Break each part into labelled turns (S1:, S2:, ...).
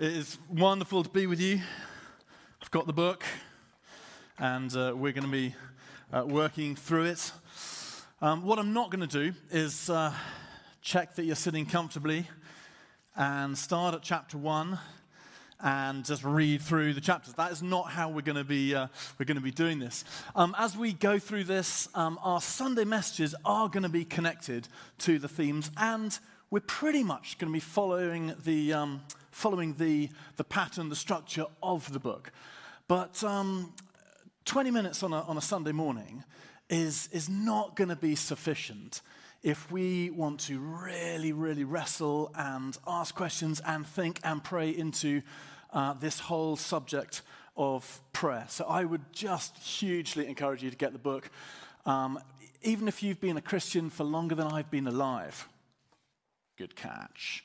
S1: It is wonderful to be with you. I've got the book, and uh, we're going to be uh, working through it. Um, what I'm not going to do is uh, check that you're sitting comfortably and start at chapter one and just read through the chapters. That is not how we're going to be, uh, we're going to be doing this. Um, as we go through this, um, our Sunday messages are going to be connected to the themes, and we're pretty much going to be following the, um, following the, the pattern, the structure of the book. But um, 20 minutes on a, on a Sunday morning is, is not going to be sufficient if we want to really, really wrestle and ask questions and think and pray into uh, this whole subject of prayer. So I would just hugely encourage you to get the book, um, even if you've been a Christian for longer than I've been alive. Good catch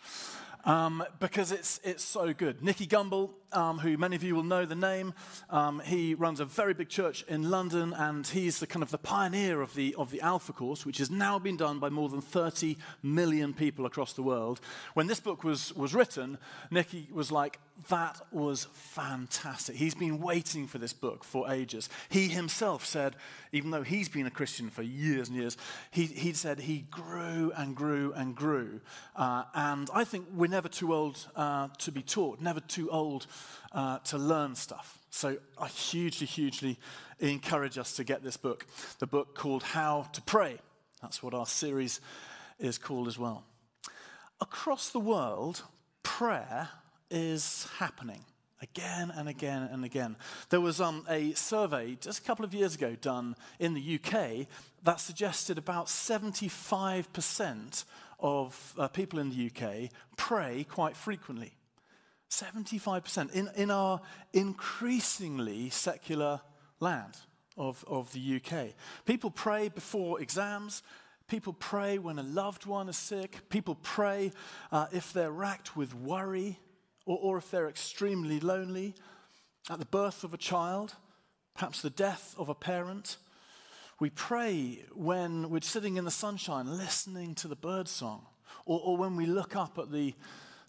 S1: um, because it's, it's so good. Nicky Gumbel, um, who many of you will know the name, um, he runs a very big church in London, and he's the kind of the pioneer of the, of the Alpha Course, which has now been done by more than 30 million people across the world. When this book was, was written, Nicky was like, that was fantastic. He's been waiting for this book for ages. He himself said, even though he's been a Christian for years and years, he, he said he grew and grew and grew. Uh, and I think we're never too old uh, to be taught, never too old uh, to learn stuff. So I hugely, hugely encourage us to get this book, the book called How to Pray. That's what our series is called as well. Across the world, prayer is happening again and again and again. There was um, a survey just a couple of years ago done in the UK that suggested about 75% of uh, people in the UK pray quite frequently. 75% in, in our increasingly secular land of, of the UK. People pray before exams. People pray when a loved one is sick. People pray uh, if they're racked with worry or, or if they're extremely lonely, at the birth of a child, perhaps the death of a parent. We pray when we're sitting in the sunshine listening to the bird song, or, or when we look up at the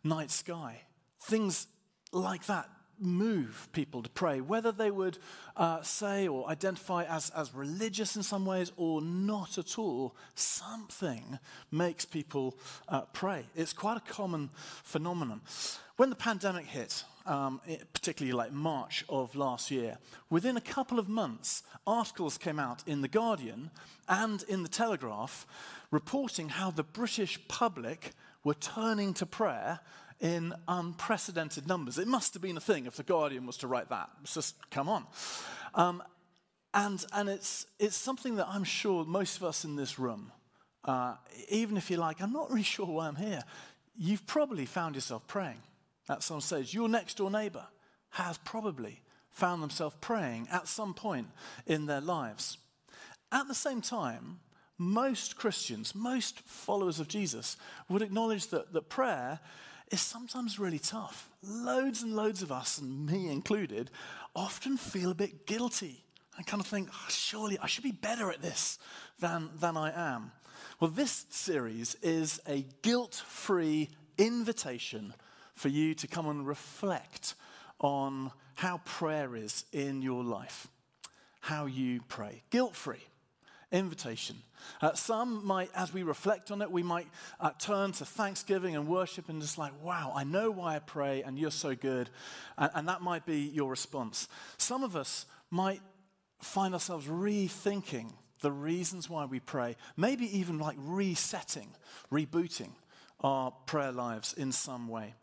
S1: night sky. Things like that move people to pray, whether they would uh, say or identify as, as religious in some ways or not at all, something makes people uh, pray. It's quite a common phenomenon. When the pandemic hit, um, it, particularly like March of last year, within a couple of months, articles came out in The Guardian and in The Telegraph reporting how the British public were turning to prayer in unprecedented numbers. It must have been a thing if The Guardian was to write that. It's just, come on. Um, and and it's, it's something that I'm sure most of us in this room, uh, even if you're like, I'm not really sure why I'm here, you've probably found yourself praying at some stage. Your next door neighbor has probably found themselves praying at some point in their lives. At the same time, most Christians, most followers of Jesus, would acknowledge that, that prayer is sometimes really tough. Loads and loads of us, and me included, often feel a bit guilty and kind of think, oh, surely I should be better at this than, than I am. Well, this series is a guilt free invitation for you to come and reflect on how prayer is in your life, how you pray. Guilt free invitation. Uh, some might, as we reflect on it, we might uh, turn to thanksgiving and worship and just like, wow, I know why I pray and you're so good. And, and that might be your response. Some of us might find ourselves rethinking the reasons why we pray, maybe even like resetting, rebooting our prayer lives in some way.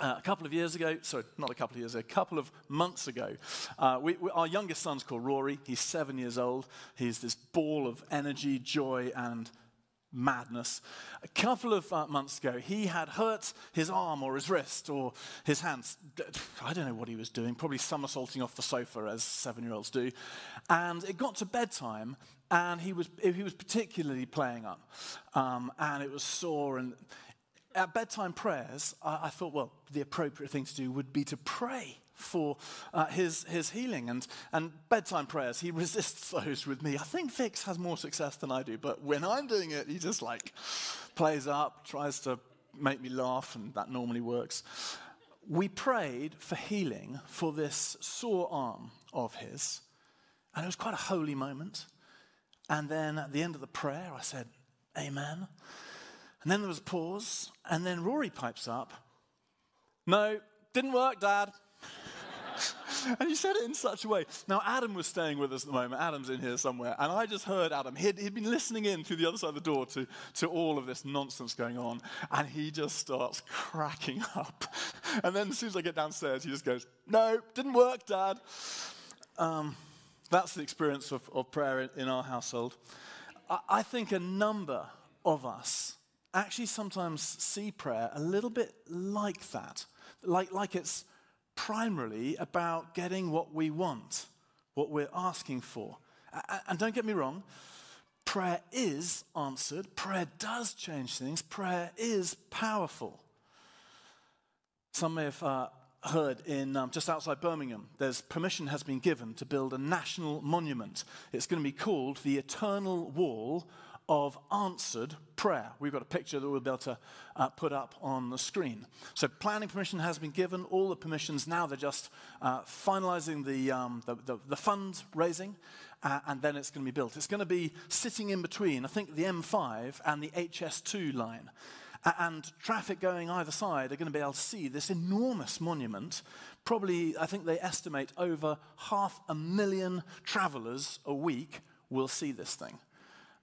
S1: Uh, a couple of years ago, sorry, not a couple of years ago, a couple of months ago, uh, we, we, our youngest son's called Rory. He's seven years old. He's this ball of energy, joy, and madness. A couple of uh, months ago, he had hurt his arm or his wrist or his hands. I don't know what he was doing, probably somersaulting off the sofa as seven year olds do. And it got to bedtime, and he was, he was particularly playing up. Um, and it was sore, and at bedtime prayers, I, I, thought, well, the appropriate thing to do would be to pray for uh, his, his healing. And, and bedtime prayers, he resists those with me. I think Vix has more success than I do, but when I'm doing it, he just like plays up, tries to make me laugh, and that normally works. we prayed for healing for this sore arm of his, and it was quite a holy moment. And then at the end of the prayer, I said, Amen. And then there was a pause, and then Rory pipes up, No, didn't work, Dad. and he said it in such a way. Now, Adam was staying with us at the moment. Adam's in here somewhere. And I just heard Adam. He'd, he'd been listening in through the other side of the door to, to all of this nonsense going on. And he just starts cracking up. And then as soon as I get downstairs, he just goes, No, didn't work, Dad. Um, that's the experience of, of prayer in, in our household. I, I think a number of us actually sometimes see prayer a little bit like that, like, like it's primarily about getting what we want, what we're asking for. And don't get me wrong, prayer is answered, prayer does change things, prayer is powerful. Some may have uh, heard in um, just outside Birmingham, there's permission has been given to build a national monument. It's going to be called the Eternal Wall of answered prayer. We've got a picture that we'll be able to uh, put up on the screen. So, planning permission has been given. All the permissions now, they're just uh, finalizing the, um, the, the, the, fund raising, uh, and then it's going to be built. It's going to be sitting in between, I think, the M5 and the HS2 line. And traffic going either side are going to be able to see this enormous monument. Probably, I think they estimate over half a million travelers a week will see this thing.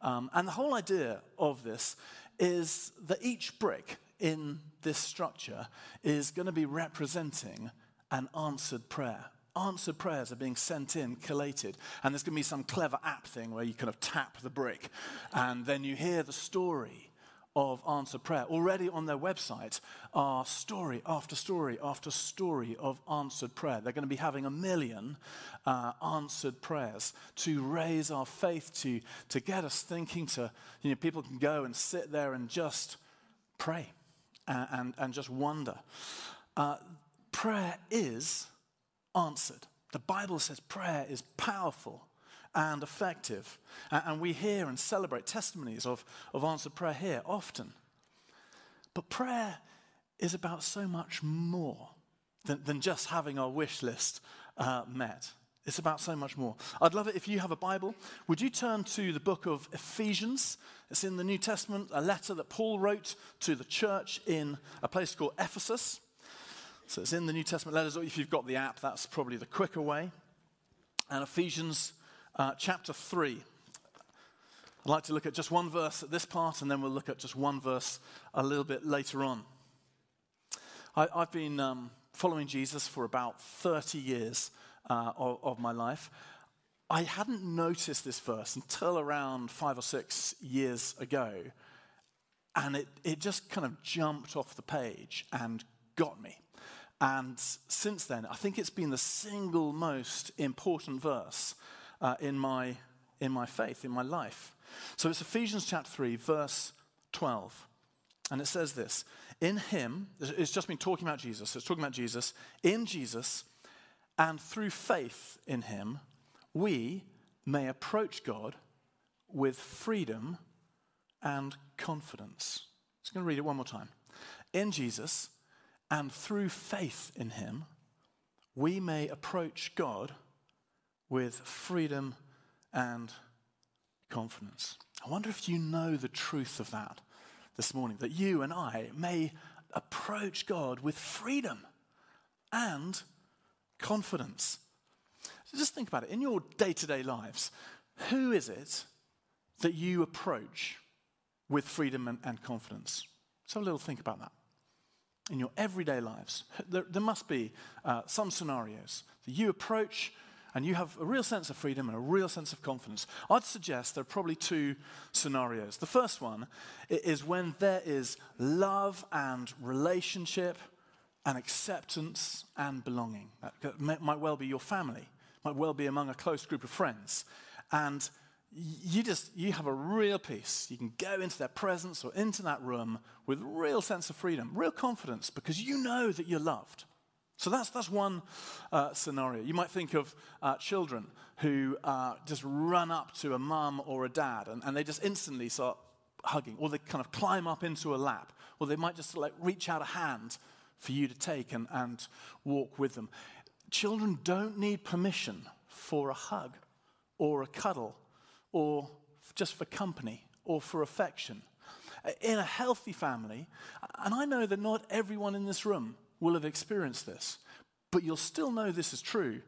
S1: Um, and the whole idea of this is that each brick in this structure is going to be representing an answered prayer. Answered prayers are being sent in, collated, and there's going to be some clever app thing where you kind of tap the brick, and then you hear the story of answered prayer. Already on their website are story after story after story of answered prayer. They're going to be having a million uh, answered prayers to raise our faith, to, to get us thinking, to, you know, people can go and sit there and just pray and, and, and just wonder. Uh, prayer is answered. The Bible says prayer is powerful and effective. And we hear and celebrate testimonies of, of answered prayer here often. But prayer is about so much more than, than just having our wish list uh, met. It's about so much more. I'd love it if you have a Bible. Would you turn to the book of Ephesians? It's in the New Testament, a letter that Paul wrote to the church in a place called Ephesus. So it's in the New Testament letters. If you've got the app, that's probably the quicker way. And Ephesians uh, chapter 3. I'd like to look at just one verse at this part, and then we'll look at just one verse a little bit later on. I, have been um, following Jesus for about 30 years uh, of, of my life. I hadn't noticed this verse until around five or six years ago, and it, it just kind of jumped off the page and got me. And since then, I think it's been the single most important verse uh, in, my, in my faith, in my life. So it's Ephesians chapter 3, verse 12. And it says this In him, it's just been talking about Jesus, it's talking about Jesus. In Jesus, and through faith in him, we may approach God with freedom and confidence. I'm going to read it one more time. In Jesus, and through faith in him, we may approach God with freedom and confidence. I wonder if you know the truth of that this morning, that you and I may approach God with freedom and confidence. So just think about it. In your day to day lives, who is it that you approach with freedom and, and confidence? So a little think about that. In your everyday lives, there, there must be uh, some scenarios that you approach and you have a real sense of freedom and a real sense of confidence, I'd suggest there are probably two scenarios. The first one is when there is love and relationship and acceptance and belonging. That might well be your family, might well be among a close group of friends. And you just you have a real peace. You can go into their presence or into that room with real sense of freedom, real confidence, because you know that you're loved. So that's, that's one uh, scenario. You might think of uh, children who uh, just run up to a mum or a dad and, and they just instantly start hugging, or they kind of climb up into a lap, or they might just like reach out a hand for you to take and, and walk with them. Children don't need permission for a hug or a cuddle or just for company or for affection. In a healthy family, and I know that not everyone in this room will have experienced this, but you'll still know this is true.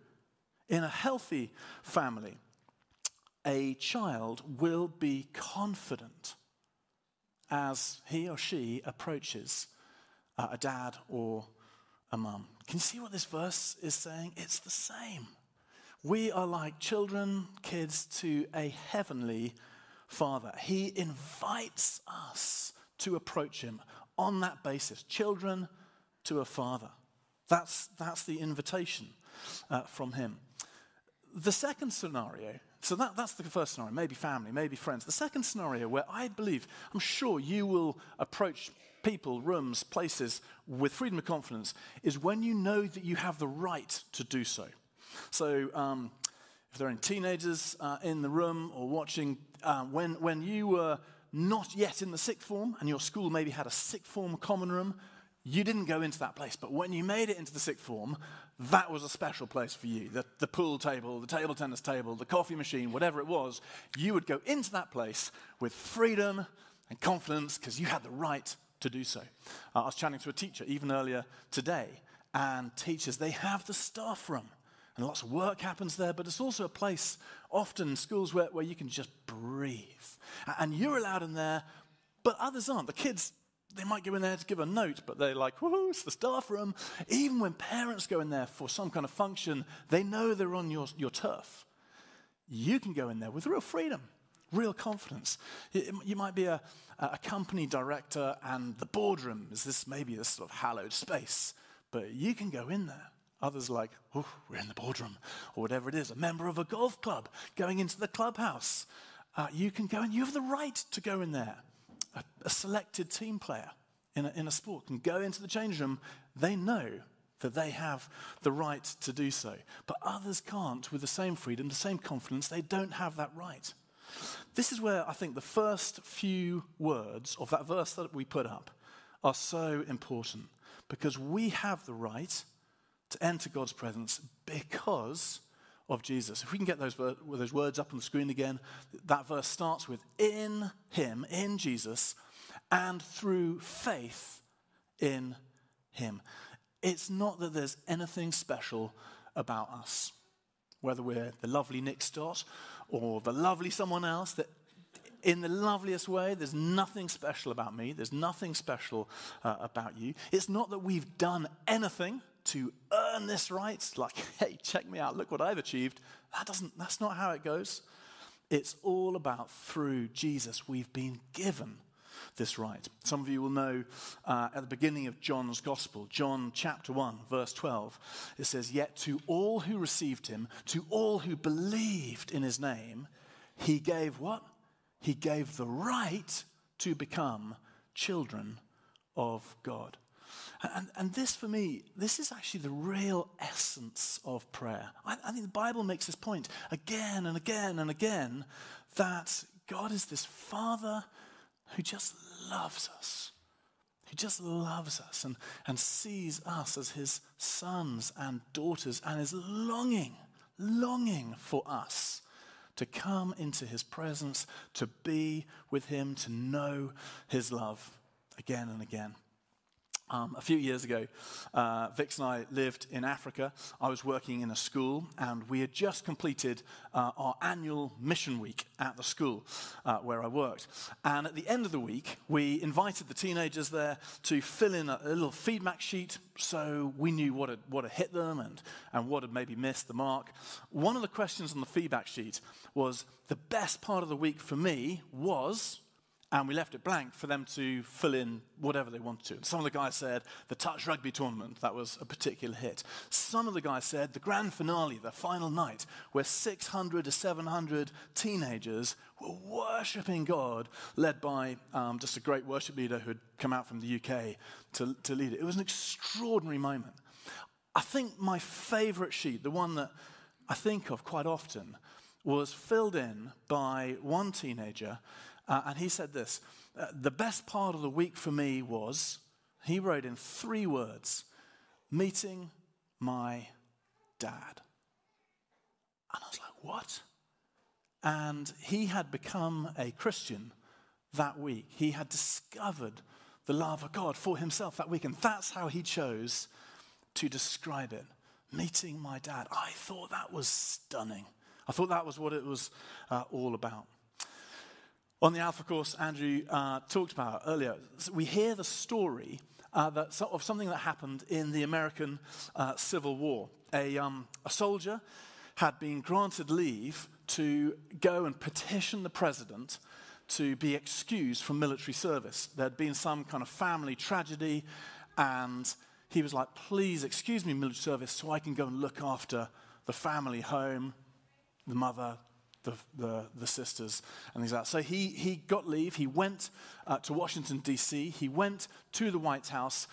S1: In a healthy family, a child will be confident as he or she approaches uh, a dad or a mum. Can you see what this verse is saying? It's the same. We are like children, kids to a heavenly father. He invites us to approach him on that basis. Children to a father. That's, that's the invitation uh, from him. The second scenario, so that, that's the first scenario, maybe family, maybe friends. The second scenario where I believe, I'm sure you will approach people, rooms, places with freedom of confidence is when you know that you have the right to do so. So, um, if there are any teenagers uh, in the room or watching, uh, when, when you were not yet in the sixth form and your school maybe had a sixth form common room, you didn't go into that place. But when you made it into the sixth form, that was a special place for you. The, the pool table, the table tennis table, the coffee machine, whatever it was, you would go into that place with freedom and confidence because you had the right to do so. Uh, I was chatting to a teacher even earlier today, and teachers, they have the staff room. And lots of work happens there, but it's also a place, often in schools, where, where you can just breathe. And you're allowed in there, but others aren't. The kids, they might go in there to give a note, but they're like, whoo, it's the staff room. Even when parents go in there for some kind of function, they know they're on your, your turf. You can go in there with real freedom, real confidence. You might be a, a company director, and the boardroom is this maybe this sort of hallowed space, but you can go in there Others like, oh, we're in the boardroom, or whatever it is, a member of a golf club going into the clubhouse. Uh, you can go and you have the right to go in there. A, a selected team player in a, in a sport can go into the change room. They know that they have the right to do so. But others can't with the same freedom, the same confidence. They don't have that right. This is where I think the first few words of that verse that we put up are so important because we have the right to enter God's presence because of Jesus. If we can get those, those words up on the screen again, that verse starts with in Him, in Jesus, and through faith in Him. It's not that there's anything special about us, whether we're the lovely Nick Stott or the lovely someone else, that in the loveliest way, there's nothing special about me, there's nothing special uh, about you. It's not that we've done anything to earn this right, like, hey, check me out, look what I've achieved. That doesn't, that's not how it goes. It's all about through Jesus, we've been given this right. Some of you will know uh, at the beginning of John's Gospel, John chapter 1, verse 12, it says, Yet to all who received him, to all who believed in his name, he gave what? He gave the right to become children of God. And, and this, for me, this is actually the real essence of prayer. I, I think the Bible makes this point again and again and again that God is this Father who just loves us, who just loves us and, and sees us as his sons and daughters and is longing, longing for us to come into his presence, to be with him, to know his love again and again. Um, a few years ago, uh, Vix and I lived in Africa. I was working in a school, and we had just completed uh, our annual mission week at the school uh, where I worked. And at the end of the week, we invited the teenagers there to fill in a, a little feedback sheet so we knew what had, what had hit them and, and what had maybe missed the mark. One of the questions on the feedback sheet was the best part of the week for me was and we left it blank for them to fill in whatever they wanted to. Some of the guys said the touch rugby tournament, that was a particular hit. Some of the guys said the grand finale, the final night, where 600 to 700 teenagers were worshipping God, led by um, just a great worship leader who had come out from the UK to, to lead it. It was an extraordinary moment. I think my favorite sheet, the one that I think of quite often, was filled in by one teenager uh, and he said this uh, The best part of the week for me was, he wrote in three words, meeting my dad. And I was like, what? And he had become a Christian that week. He had discovered the love of God for himself that week. And that's how he chose to describe it meeting my dad. I thought that was stunning. I thought that was what it was uh, all about. On the Alpha course, Andrew uh, talked about earlier, we hear the story uh, that, of something that happened in the American uh, Civil War. A, um, a soldier had been granted leave to go and petition the president to be excused from military service. There'd been some kind of family tragedy, and he was like, Please excuse me, military service, so I can go and look after the family home, the mother, the, the, the, sisters and things like that. So he, he got leave. He went uh, to Washington, D.C. He went to the White House,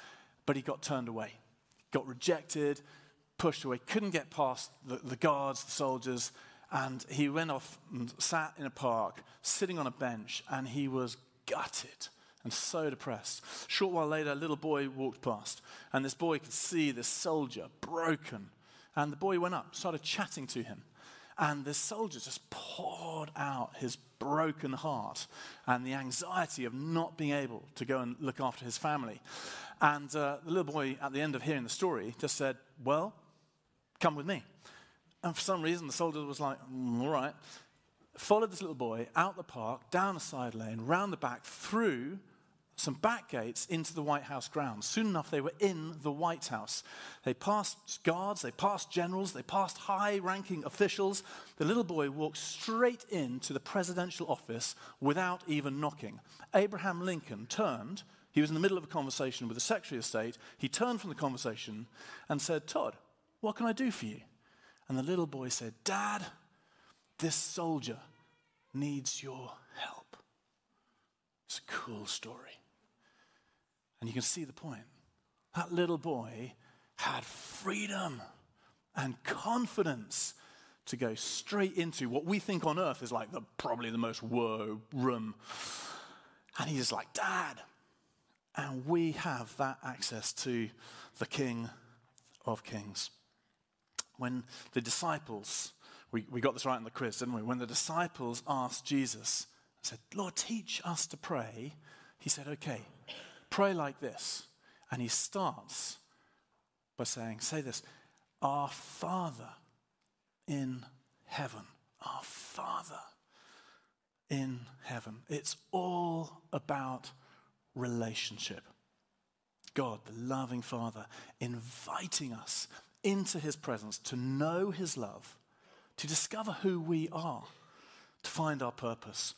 S1: but he got turned away. Got rejected, pushed away, couldn't get past the, the guards, the soldiers, and he went off and sat in a park, sitting on a bench, and he was gutted and so depressed. Short while later, a little boy walked past, and this boy could see this soldier broken. And the boy went up, started chatting to him. And the soldier just poured out his broken heart and the anxiety of not being able to go and look after his family. And uh, the little boy, at the end of hearing the story, just said, Well, come with me. And for some reason, the soldier was like, mm, All right. Followed this little boy out the park, down a side lane, round the back, through some back gates into the White House grounds. Soon enough, they were in the White House. They passed guards, they passed generals, they passed high ranking officials. The little boy walked straight into the presidential office without even knocking. Abraham Lincoln turned, he was in the middle of a conversation with the Secretary of State. He turned from the conversation and said, Tad, what can I do for you? And the little boy said, Dad, this soldier needs your help. It's a cool story. And you can see the point. That little boy had freedom and confidence to go straight into what we think on earth is like the, probably the most woe room. And he's like, Dad. And we have that access to the King of Kings. When the disciples, we, we got this right in the quiz, didn't we? When the disciples asked Jesus, said, Lord, teach us to pray, he said, Okay, Pray like this. And he starts by saying, Say this Our Father in heaven. Our Father in heaven. It's all about relationship. God, the loving Father, inviting us into his presence to know his love, to discover who we are, to find our purpose.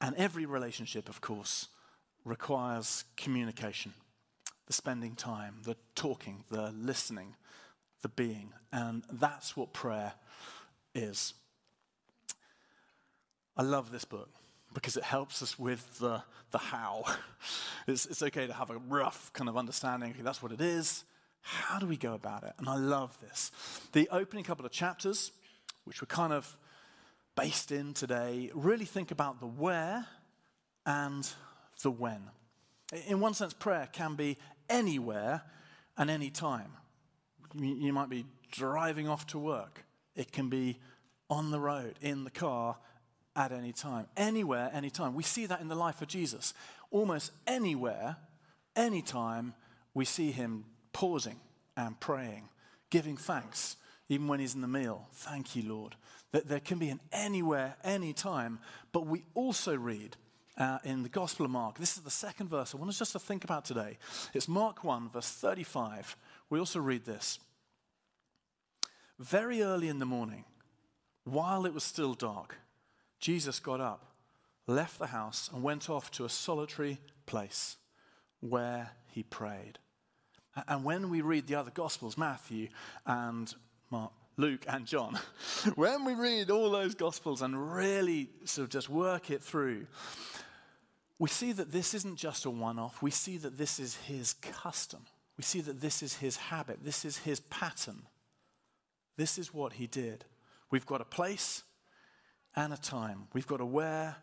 S1: And every relationship, of course, requires communication the spending time, the talking, the listening, the being. And that's what prayer is. I love this book because it helps us with the, the how. It's, it's okay to have a rough kind of understanding. Okay, that's what it is. How do we go about it? And I love this. The opening couple of chapters, which we're kind of based in today, really think about the where and the when. In one sense, prayer can be anywhere and any time. You might be driving off to work, it can be on the road, in the car, at any time. Anywhere, anytime. We see that in the life of Jesus. Almost anywhere, anytime, we see him pausing and praying, giving thanks, even when he's in the meal. Thank you, Lord. That there can be an anywhere, anytime, but we also read uh, in the Gospel of Mark. This is the second verse I want us just to think about today. It's Mark 1, verse 35. We also read this. Very early in the morning, while it was still dark, Jesus got up, left the house, and went off to a solitary place where he prayed. And when we read the other Gospels, Matthew and Mark, Luke and John, when we read all those Gospels and really sort of just work it through, we see that this isn't just a one off. We see that this is his custom. We see that this is his habit. This is his pattern. This is what he did. We've got a place and a time. We've got a where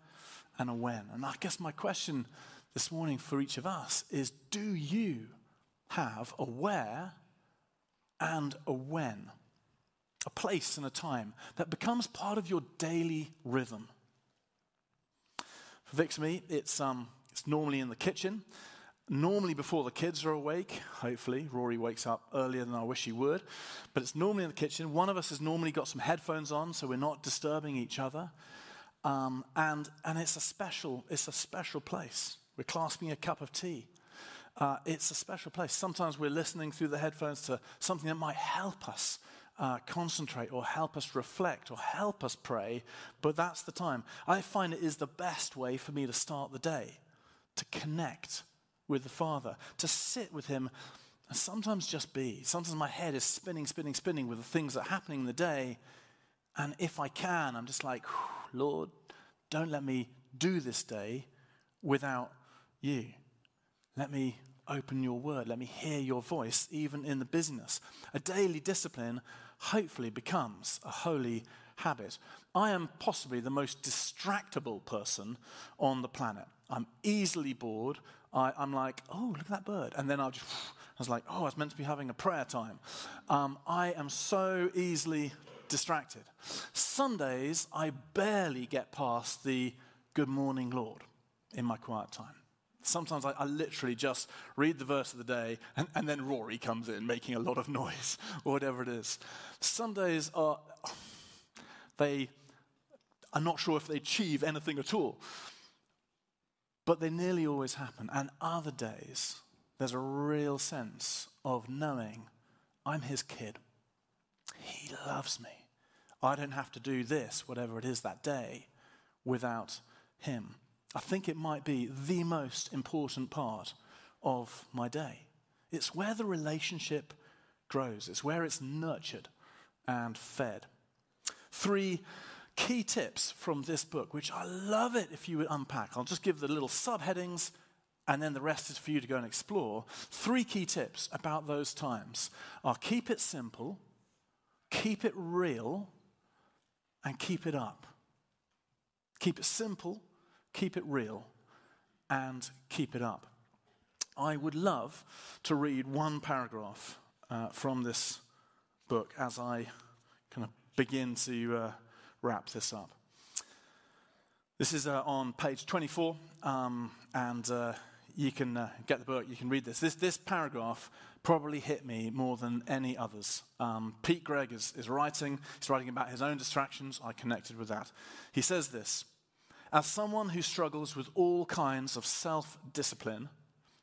S1: and a when. And I guess my question this morning for each of us is do you have a where and a when, a place and a time that becomes part of your daily rhythm. For Vix me, it's, um, it's normally in the kitchen, normally before the kids are awake. Hopefully, Rory wakes up earlier than I wish he would. But it's normally in the kitchen. One of us has normally got some headphones on, so we're not disturbing each other. Um, and, and it's, a special, it's a special place. We're clasping a cup of tea. Uh, it's a special place. Sometimes we're listening through the headphones to something that might help us uh, concentrate or help us reflect or help us pray, but that's the time. I find it is the best way for me to start the day, to connect with the Father, to sit with Him, and sometimes just be. Sometimes my head is spinning, spinning, spinning with the things that are happening in the day. And if I can, I'm just like, Lord, don't let me do this day without you. Let me open your word. Let me hear your voice, even in the business. A daily discipline hopefully becomes a holy habit. I am possibly the most distractible person on the planet. I'm easily bored. I, am like, oh, look at that bird. And then I'll just, I was like, oh, I was meant to be having a prayer time. Um, I am so easily distracted. Sundays, I barely get past the good morning, Lord, in my quiet time. Sometimes I, I, literally just read the verse of the day and, and then Rory comes in making a lot of noise or whatever it is. Sundays are, they, I'm not sure if they achieve anything at all, but they nearly always happen. And other days, there's a real sense of knowing I'm his kid. He loves me. I don't have to do this, whatever it is that day, without him. I think it might be the most important part of my day. It's where the relationship grows, it's where it's nurtured and fed. Three key tips from this book, which I love it if you would unpack. I'll just give the little subheadings and then the rest is for you to go and explore. Three key tips about those times are keep it simple, keep it real, and keep it up. Keep it simple, keep it real, and keep it up. I would love to read one paragraph uh, from this book as I kind of begin to uh, wrap this up. This is uh, on page 24, um, and uh, you can uh, get the book, you can read this. This, this paragraph probably hit me more than any others. Um, Pete Greig is, is writing, he's writing about his own distractions. I connected with that. He says this As someone who struggles with all kinds of self discipline,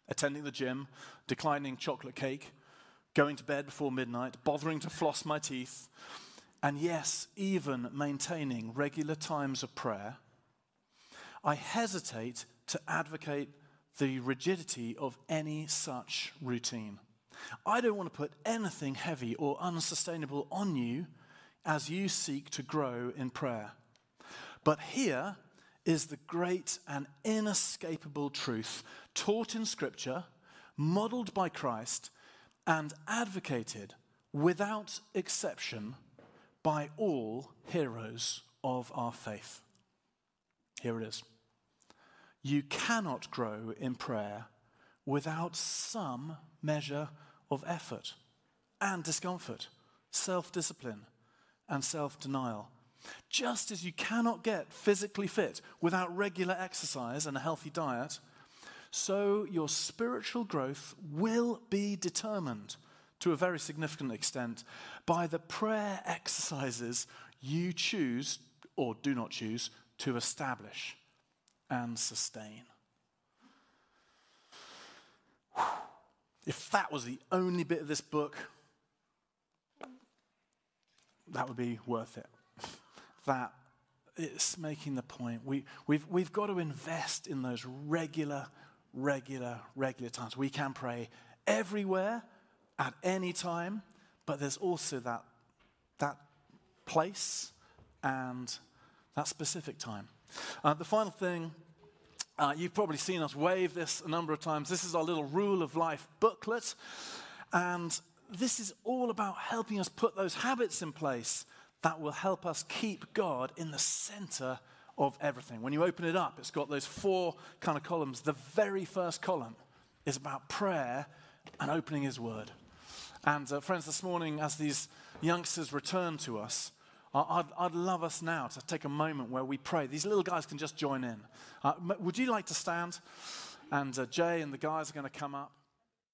S1: attending the gym, declining chocolate cake, going to bed before midnight, bothering to floss my teeth, and yes, even maintaining regular times of prayer, I hesitate to advocate the rigidity of any such routine. I don't want to put anything heavy or unsustainable on you as you seek to grow in prayer. But here is the great and inescapable truth taught in Scripture, modeled by Christ, and advocated without exception by all heroes of our faith. Here it is. You cannot grow in prayer without some measure of effort and discomfort, self discipline, and self denial. Just as you cannot get physically fit without regular exercise and a healthy diet, so your spiritual growth will be determined to a very significant extent by the prayer exercises you choose or do not choose to establish and sustain. If that was the only bit of this book, that would be worth it. That it's making the point. We, we've, we've got to invest in those regular, regular, regular times. We can pray everywhere, at any time, but there's also that, that place and that specific time. Uh, the final thing uh, you've probably seen us wave this a number of times. This is our little rule of life booklet. And this is all about helping us put those habits in place that will help us keep God in the center of everything. When you open it up, it's got those four kind of columns. The very first column is about prayer and opening His Word. And uh, friends, this morning, as these youngsters return to us, I'd, I'd, love us now to take a moment where we pray. These little guys can just join in. Uh, would you like to stand? And uh, Jay and the guys are going to come up.